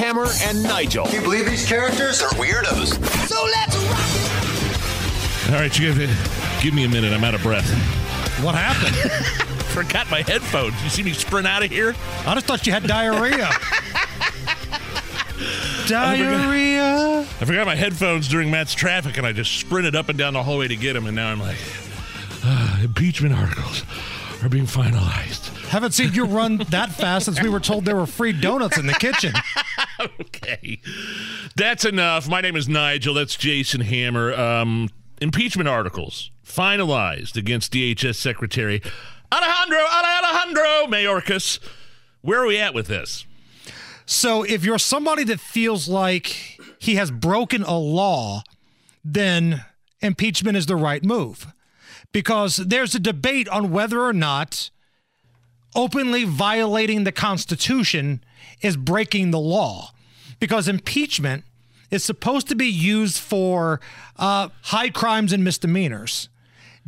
Hammer and Nigel. Can you believe these characters are weirdos? So let's rock it. All right, you have give me a minute. I'm out of breath. What happened? Forgot my headphones. You see me sprint out of here? I just thought you had diarrhea. diarrhea. I forgot, I forgot, my headphones during Matt's traffic, and I just sprinted up and down the hallway to get them, and now I'm like, uh, impeachment articles are being finalized. Haven't seen you run that fast since we were told there were free donuts in the kitchen. okay. That's enough. My name is Nigel. That's Jason Hammer. Um, impeachment articles finalized against DHS Secretary Alejandro Alejandro Mayorkas. Where are we at with this? So, if you're somebody that feels like he has broken a law, then impeachment is the right move. Because there's a debate on whether or not openly violating the Constitution is breaking the law. Because impeachment is supposed to be used for uh, high crimes and misdemeanors.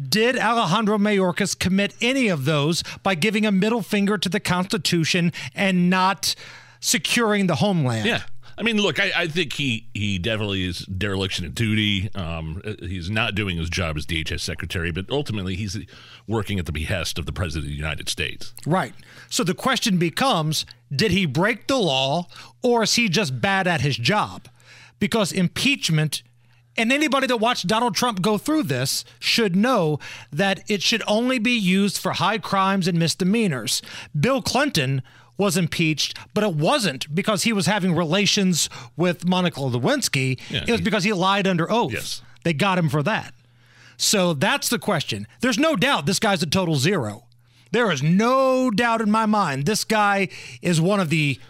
Did Alejandro Mayorkas commit any of those by giving a middle finger to the Constitution and not securing the homeland? Yeah. I mean, look, I, I, think he he definitely is dereliction of duty. Um, he's not doing his job as DHS secretary, but ultimately he's working at the behest of the president of the United States. Right. So the question becomes: Did he break the law, or is he just bad at his job? Because impeachment. And anybody that watched Donald Trump go through this should know that it should only be used for high crimes and misdemeanors. Bill Clinton was impeached, but it wasn't because he was having relations with Monica Lewinsky. Yeah, it was because he lied under oath. Yes. They got him for that. So that's the question. There's no doubt this guy's a total zero. There is no doubt in my mind this guy is one of the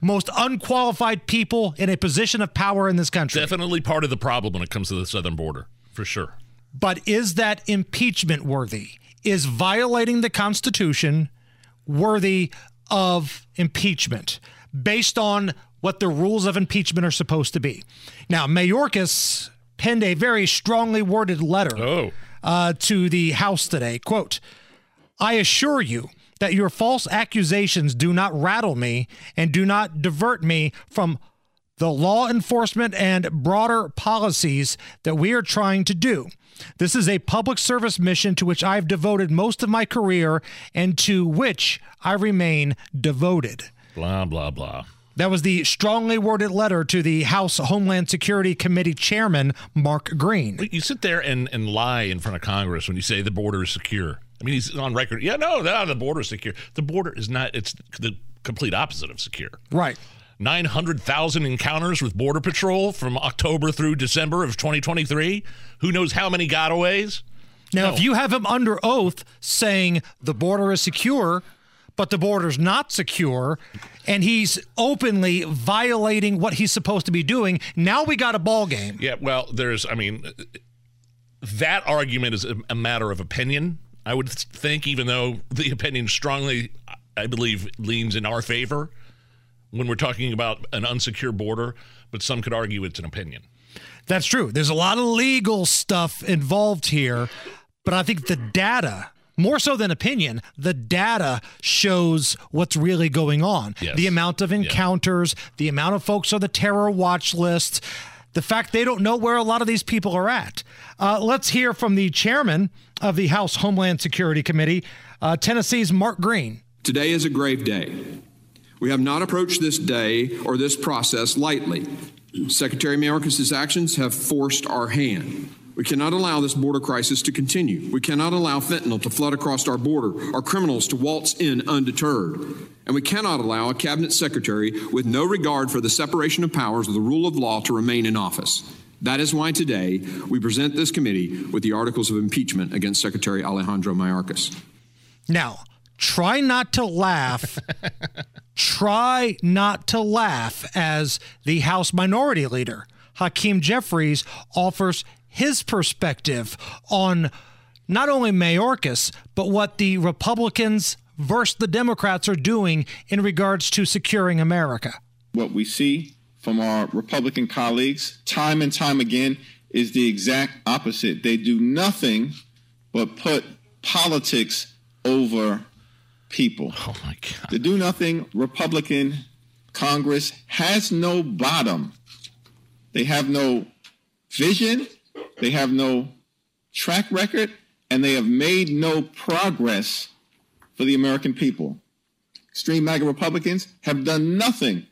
most unqualified people in a position of power in this country. Definitely part of the problem when it comes to the southern border, for sure. But is that impeachment worthy? Is violating the Constitution worthy of impeachment based on what the rules of impeachment are supposed to be. Now, Mayorkas penned a very strongly worded letter oh. uh, to the House today. Quote, I assure you that your false accusations do not rattle me and do not divert me from the law enforcement and broader policies that we are trying to do. This is a public service mission to which I've devoted most of my career and to which I remain devoted. Blah, blah, blah. That was the strongly worded letter to the House Homeland Security Committee Chairman, Mark Green. You sit there and, and lie in front of Congress when you say the border is secure. I mean, he's on record. Yeah, no, no, the border is secure. The border is not, it's the complete opposite of secure. Right. 900,000 encounters with Border Patrol from October through December of 2023. Who knows how many gotaways? Now, no. if you have him under oath saying the border is secure, but the border's not secure, and he's openly violating what he's supposed to be doing, now we got a ball game. Yeah, well, there's, I mean, that argument is a matter of opinion. I would think, even though the opinion strongly, I believe, leans in our favor when we're talking about an unsecure border, but some could argue it's an opinion. That's true. There's a lot of legal stuff involved here, but I think the data, more so than opinion, the data shows what's really going on. Yes. The amount of encounters, yeah. the amount of folks on the terror watch list, the fact they don't know where a lot of these people are at. Uh, let's hear from the chairman of the House Homeland Security Committee, uh, Tennessee's Mark Green. Today is a grave day. We have not approached this day or this process lightly. Secretary Mayorkas' actions have forced our hand. We cannot allow this border crisis to continue. We cannot allow fentanyl to flood across our border, our criminals to waltz in undeterred. And we cannot allow a cabinet secretary with no regard for the separation of powers or the rule of law to remain in office. That is why today we present this committee with the articles of impeachment against Secretary Alejandro Mayorkas. Now, try not to laugh. try not to laugh as the House Minority Leader, Hakeem Jeffries, offers his perspective on not only Mayorkas, but what the Republicans versus the Democrats are doing in regards to securing America. What we see from our Republican colleagues time and time again is the exact opposite. They do nothing but put politics over people. Oh my God. The do nothing Republican Congress has no bottom. They have no vision, they have no track record, and they have made no progress for the American people. Extreme MAGA Republicans have done nothing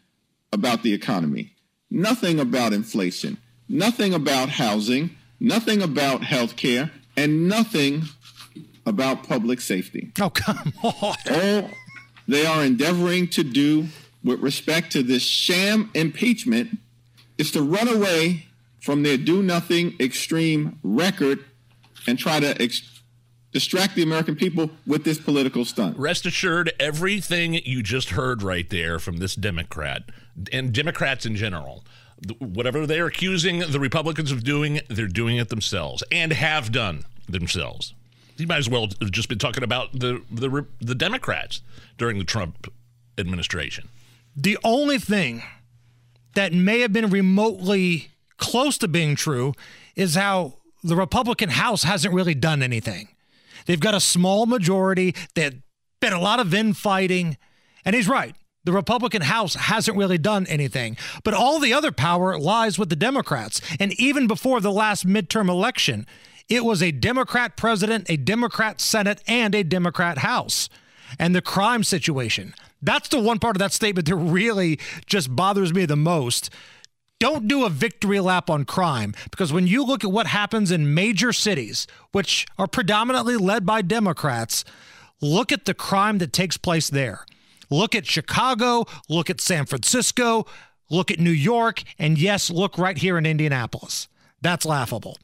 about the economy, nothing about inflation, nothing about housing, nothing about health care, and nothing about public safety. Oh, come on. All they are endeavoring to do with respect to this sham impeachment is to run away from their do nothing extreme record and try to ex- distract the American people with this political stunt. Rest assured, everything you just heard right there from this Democrat and Democrats in general, whatever they're accusing the Republicans of doing, they're doing it themselves and have done themselves. You might as well have just been talking about the the the Democrats during the Trump administration. The only thing that may have been remotely close to being true is how the Republican House hasn't really done anything. They've got a small majority. There's been a lot of infighting. And he's right. The Republican House hasn't really done anything, but all the other power lies with the Democrats. And even before the last midterm election, it was a Democrat president, a Democrat Senate, and a Democrat House. And the crime situation. That's the one part of that statement that really just bothers me the most. Don't do a victory lap on crime because when you look at what happens in major cities, which are predominantly led by Democrats, look at the crime that takes place there. Look at Chicago, look at San Francisco, look at New York, and yes, look right here in Indianapolis. That's laughable.